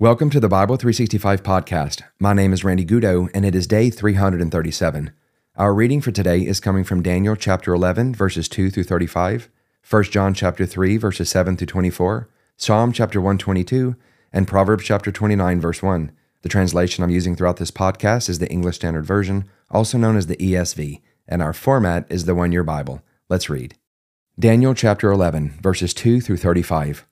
Welcome to the Bible 365 podcast. My name is Randy Goudeau, and it is day 337. Our reading for today is coming from Daniel chapter 11, verses 2 through 35, 1 John chapter 3, verses 7 through 24, Psalm chapter 122, and Proverbs chapter 29, verse 1. The translation I'm using throughout this podcast is the English Standard Version, also known as the ESV, and our format is the One Year Bible. Let's read. Daniel chapter 11, verses 2 through 35.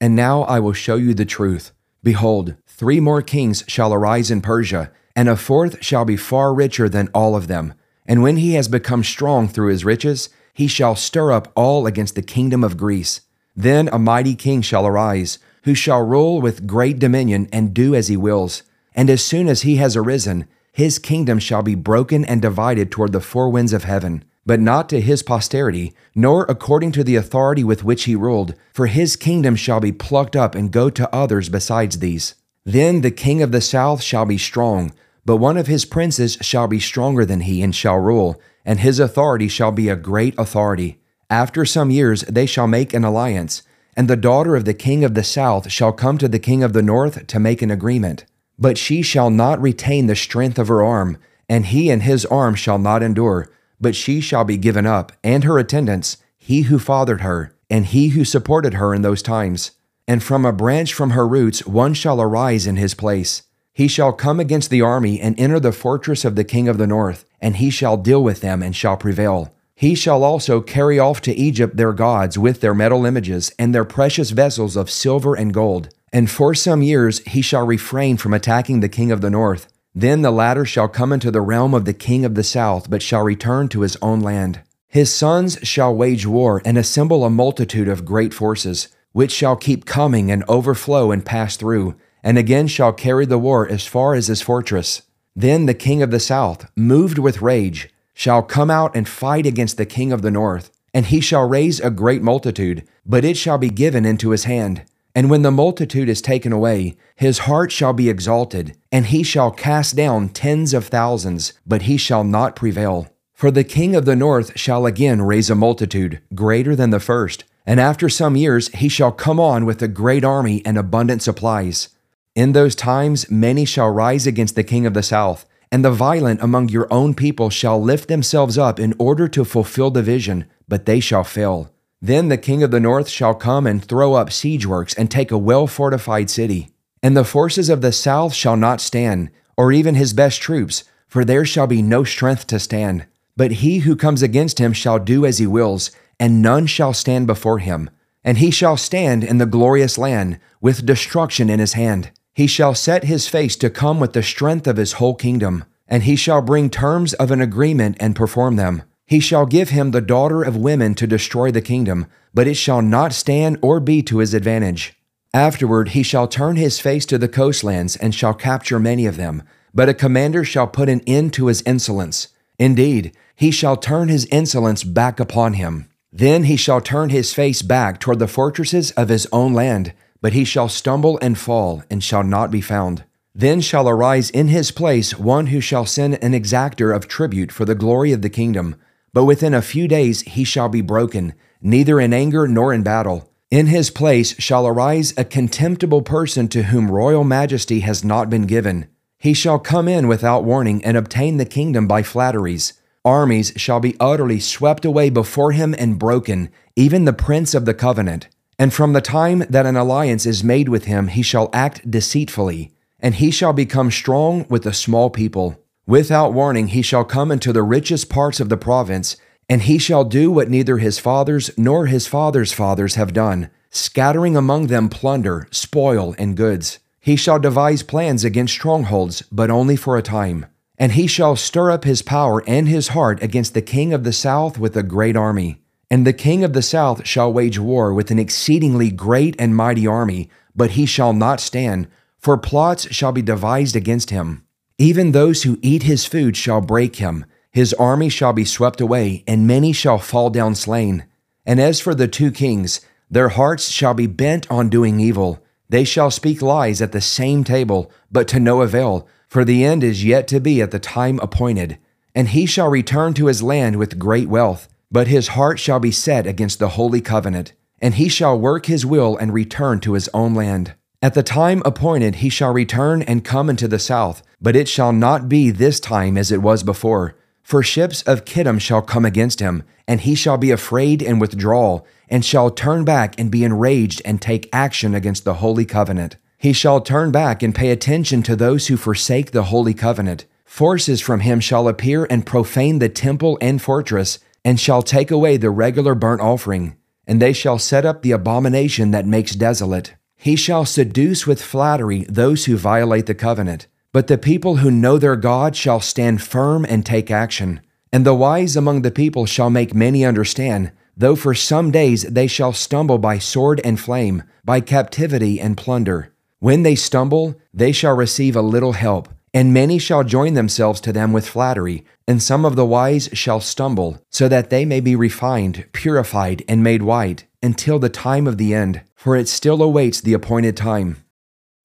And now I will show you the truth. Behold, three more kings shall arise in Persia, and a fourth shall be far richer than all of them. And when he has become strong through his riches, he shall stir up all against the kingdom of Greece. Then a mighty king shall arise, who shall rule with great dominion and do as he wills. And as soon as he has arisen, his kingdom shall be broken and divided toward the four winds of heaven but not to his posterity, nor according to the authority with which he ruled, for his kingdom shall be plucked up and go to others besides these. Then the king of the south shall be strong, but one of his princes shall be stronger than he and shall rule, and his authority shall be a great authority. After some years they shall make an alliance, and the daughter of the king of the south shall come to the king of the north to make an agreement. But she shall not retain the strength of her arm, and he and his arm shall not endure but she shall be given up, and her attendants, he who fathered her, and he who supported her in those times. And from a branch from her roots one shall arise in his place. He shall come against the army and enter the fortress of the king of the north, and he shall deal with them and shall prevail. He shall also carry off to Egypt their gods with their metal images and their precious vessels of silver and gold. And for some years he shall refrain from attacking the king of the north. Then the latter shall come into the realm of the king of the south, but shall return to his own land. His sons shall wage war and assemble a multitude of great forces, which shall keep coming and overflow and pass through, and again shall carry the war as far as his fortress. Then the king of the south, moved with rage, shall come out and fight against the king of the north, and he shall raise a great multitude, but it shall be given into his hand. And when the multitude is taken away, his heart shall be exalted, and he shall cast down tens of thousands, but he shall not prevail. For the king of the north shall again raise a multitude, greater than the first, and after some years he shall come on with a great army and abundant supplies. In those times many shall rise against the king of the south, and the violent among your own people shall lift themselves up in order to fulfill the vision, but they shall fail. Then the king of the north shall come and throw up siege works and take a well fortified city. And the forces of the south shall not stand, or even his best troops, for there shall be no strength to stand. But he who comes against him shall do as he wills, and none shall stand before him. And he shall stand in the glorious land, with destruction in his hand. He shall set his face to come with the strength of his whole kingdom, and he shall bring terms of an agreement and perform them. He shall give him the daughter of women to destroy the kingdom, but it shall not stand or be to his advantage. Afterward he shall turn his face to the coastlands and shall capture many of them. But a commander shall put an end to his insolence. Indeed, he shall turn his insolence back upon him. Then he shall turn his face back toward the fortresses of his own land, but he shall stumble and fall, and shall not be found. Then shall arise in his place one who shall send an exactor of tribute for the glory of the kingdom but within a few days he shall be broken, neither in anger nor in battle. In his place shall arise a contemptible person to whom royal majesty has not been given. He shall come in without warning and obtain the kingdom by flatteries. Armies shall be utterly swept away before him and broken, even the prince of the covenant. And from the time that an alliance is made with him, he shall act deceitfully, and he shall become strong with a small people. Without warning, he shall come into the richest parts of the province, and he shall do what neither his fathers nor his fathers' fathers have done, scattering among them plunder, spoil, and goods. He shall devise plans against strongholds, but only for a time. And he shall stir up his power and his heart against the king of the south with a great army. And the king of the south shall wage war with an exceedingly great and mighty army, but he shall not stand, for plots shall be devised against him. Even those who eat his food shall break him. His army shall be swept away, and many shall fall down slain. And as for the two kings, their hearts shall be bent on doing evil. They shall speak lies at the same table, but to no avail, for the end is yet to be at the time appointed. And he shall return to his land with great wealth, but his heart shall be set against the holy covenant. And he shall work his will and return to his own land. At the time appointed, he shall return and come into the south, but it shall not be this time as it was before. For ships of Kittim shall come against him, and he shall be afraid and withdraw, and shall turn back and be enraged and take action against the holy covenant. He shall turn back and pay attention to those who forsake the holy covenant. Forces from him shall appear and profane the temple and fortress, and shall take away the regular burnt offering, and they shall set up the abomination that makes desolate. He shall seduce with flattery those who violate the covenant. But the people who know their God shall stand firm and take action. And the wise among the people shall make many understand, though for some days they shall stumble by sword and flame, by captivity and plunder. When they stumble, they shall receive a little help, and many shall join themselves to them with flattery, and some of the wise shall stumble, so that they may be refined, purified, and made white, until the time of the end, for it still awaits the appointed time.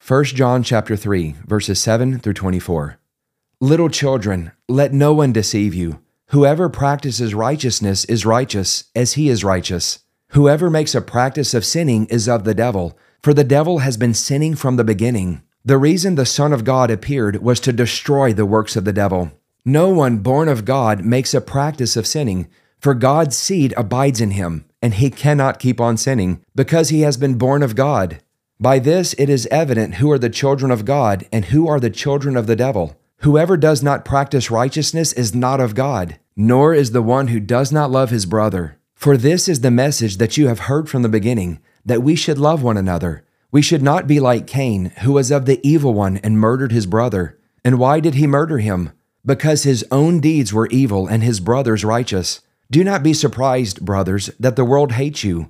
1 John chapter 3, verses 7 through 24. Little children, let no one deceive you. Whoever practices righteousness is righteous, as he is righteous. Whoever makes a practice of sinning is of the devil, for the devil has been sinning from the beginning. The reason the Son of God appeared was to destroy the works of the devil. No one born of God makes a practice of sinning, for God's seed abides in him, and he cannot keep on sinning, because he has been born of God. By this it is evident who are the children of God and who are the children of the devil. Whoever does not practice righteousness is not of God, nor is the one who does not love his brother. For this is the message that you have heard from the beginning, that we should love one another. We should not be like Cain, who was of the evil one and murdered his brother. And why did he murder him? Because his own deeds were evil and his brother's righteous. Do not be surprised, brothers, that the world hates you.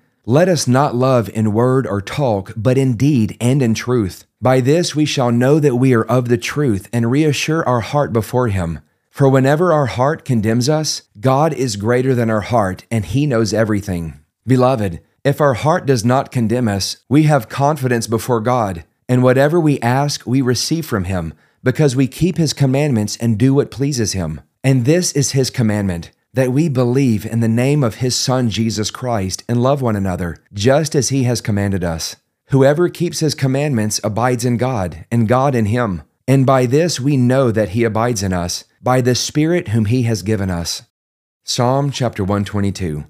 let us not love in word or talk, but in deed and in truth. By this we shall know that we are of the truth and reassure our heart before Him. For whenever our heart condemns us, God is greater than our heart, and He knows everything. Beloved, if our heart does not condemn us, we have confidence before God, and whatever we ask, we receive from Him, because we keep His commandments and do what pleases Him. And this is His commandment that we believe in the name of his Son, Jesus Christ, and love one another, just as he has commanded us. Whoever keeps his commandments abides in God, and God in him. And by this we know that he abides in us, by the Spirit whom he has given us. Psalm chapter 122.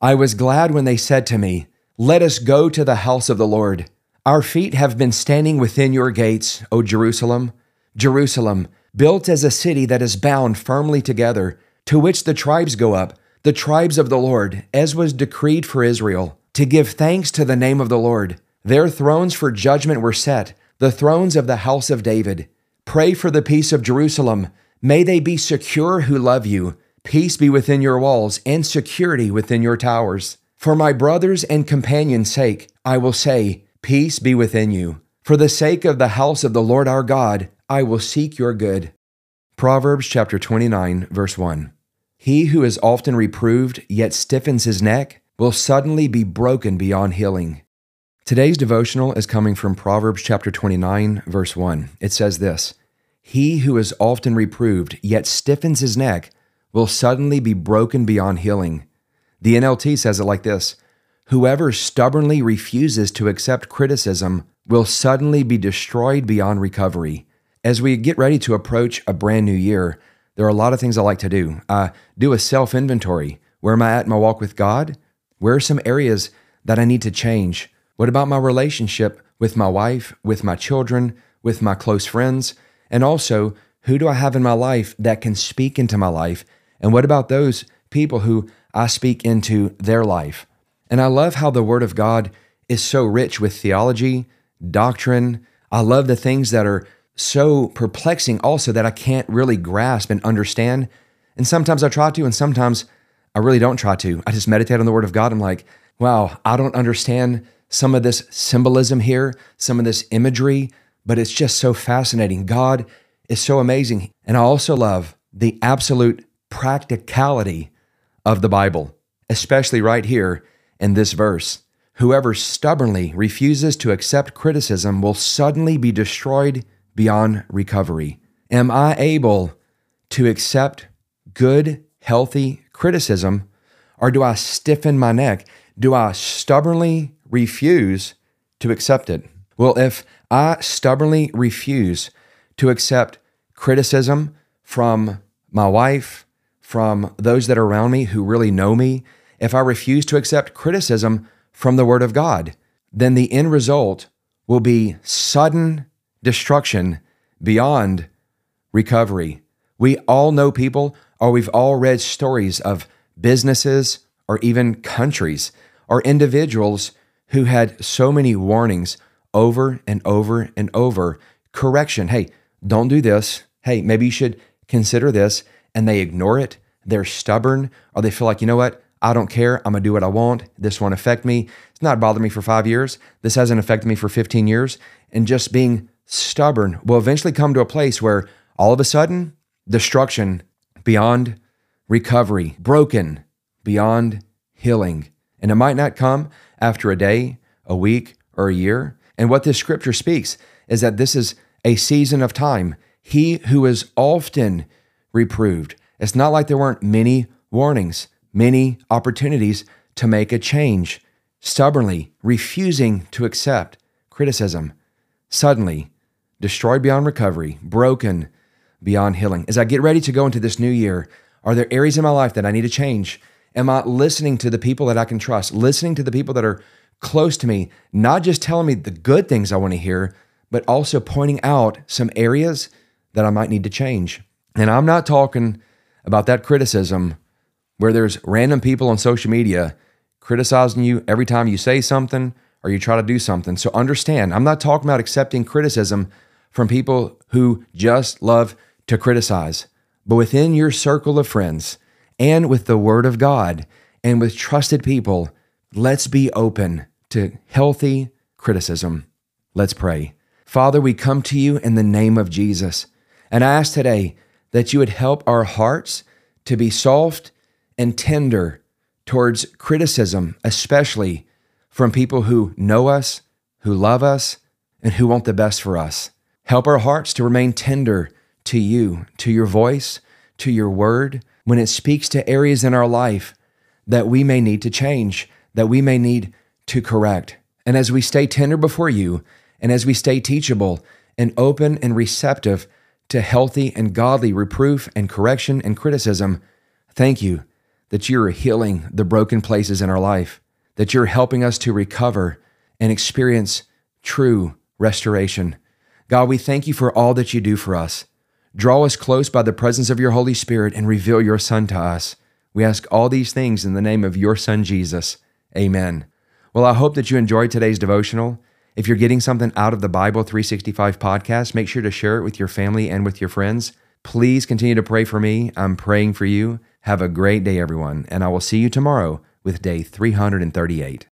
I was glad when they said to me, Let us go to the house of the Lord. Our feet have been standing within your gates, O Jerusalem. Jerusalem, built as a city that is bound firmly together to which the tribes go up, the tribes of the Lord, as was decreed for Israel, to give thanks to the name of the Lord. Their thrones for judgment were set, the thrones of the house of David. Pray for the peace of Jerusalem. May they be secure who love you. Peace be within your walls and security within your towers. For my brothers and companions' sake, I will say, Peace be within you. For the sake of the house of the Lord our God, I will seek your good. Proverbs chapter 29, verse 1. He who is often reproved yet stiffens his neck will suddenly be broken beyond healing. Today's devotional is coming from Proverbs chapter 29, verse 1. It says this He who is often reproved yet stiffens his neck will suddenly be broken beyond healing. The NLT says it like this Whoever stubbornly refuses to accept criticism will suddenly be destroyed beyond recovery. As we get ready to approach a brand new year, there are a lot of things I like to do. I do a self inventory. Where am I at in my walk with God? Where are some areas that I need to change? What about my relationship with my wife, with my children, with my close friends? And also, who do I have in my life that can speak into my life? And what about those people who I speak into their life? And I love how the Word of God is so rich with theology, doctrine. I love the things that are so perplexing also that I can't really grasp and understand. And sometimes I try to, and sometimes I really don't try to. I just meditate on the Word of God. I'm like, wow, I don't understand some of this symbolism here, some of this imagery, but it's just so fascinating. God is so amazing. And I also love the absolute practicality of the Bible, especially right here in this verse. Whoever stubbornly refuses to accept criticism will suddenly be destroyed beyond recovery. Am I able to accept good, healthy criticism, or do I stiffen my neck? Do I stubbornly refuse to accept it? Well, if I stubbornly refuse to accept criticism from my wife, from those that are around me who really know me, if I refuse to accept criticism from the Word of God, then the end result will be sudden destruction beyond recovery. We all know people, or we've all read stories of businesses or even countries or individuals who had so many warnings over and over and over. Correction hey, don't do this. Hey, maybe you should consider this. And they ignore it. They're stubborn, or they feel like, you know what? I don't care. I'm going to do what I want. This won't affect me. It's not bothered me for five years. This hasn't affected me for 15 years. And just being stubborn will eventually come to a place where all of a sudden, destruction beyond recovery, broken beyond healing. And it might not come after a day, a week, or a year. And what this scripture speaks is that this is a season of time. He who is often reproved. It's not like there weren't many warnings many opportunities to make a change, stubbornly refusing to accept criticism, suddenly destroyed beyond recovery, broken beyond healing. As I get ready to go into this new year, are there areas in my life that I need to change? Am I listening to the people that I can trust, listening to the people that are close to me, not just telling me the good things I want to hear, but also pointing out some areas that I might need to change? And I'm not talking about that criticism where there's random people on social media criticizing you every time you say something or you try to do something. So understand, I'm not talking about accepting criticism from people who just love to criticize, but within your circle of friends and with the Word of God and with trusted people, let's be open to healthy criticism. Let's pray. Father, we come to you in the name of Jesus and I ask today that you would help our hearts to be soft and tender towards criticism, especially from people who know us, who love us, and who want the best for us. Help our hearts to remain tender to you, to your voice, to your word, when it speaks to areas in our life that we may need to change, that we may need to correct. And as we stay tender before you, and as we stay teachable and open and receptive to healthy and godly reproof and correction and criticism, thank you that you're healing the broken places in our life, that you're helping us to recover and experience true restoration. God, we thank you for all that you do for us. Draw us close by the presence of your Holy Spirit and reveal your Son to us. We ask all these things in the name of your Son, Jesus. Amen. Well, I hope that you enjoyed today's devotional. If you're getting something out of the Bible 365 podcast, make sure to share it with your family and with your friends. Please continue to pray for me. I'm praying for you. Have a great day, everyone, and I will see you tomorrow with day 338.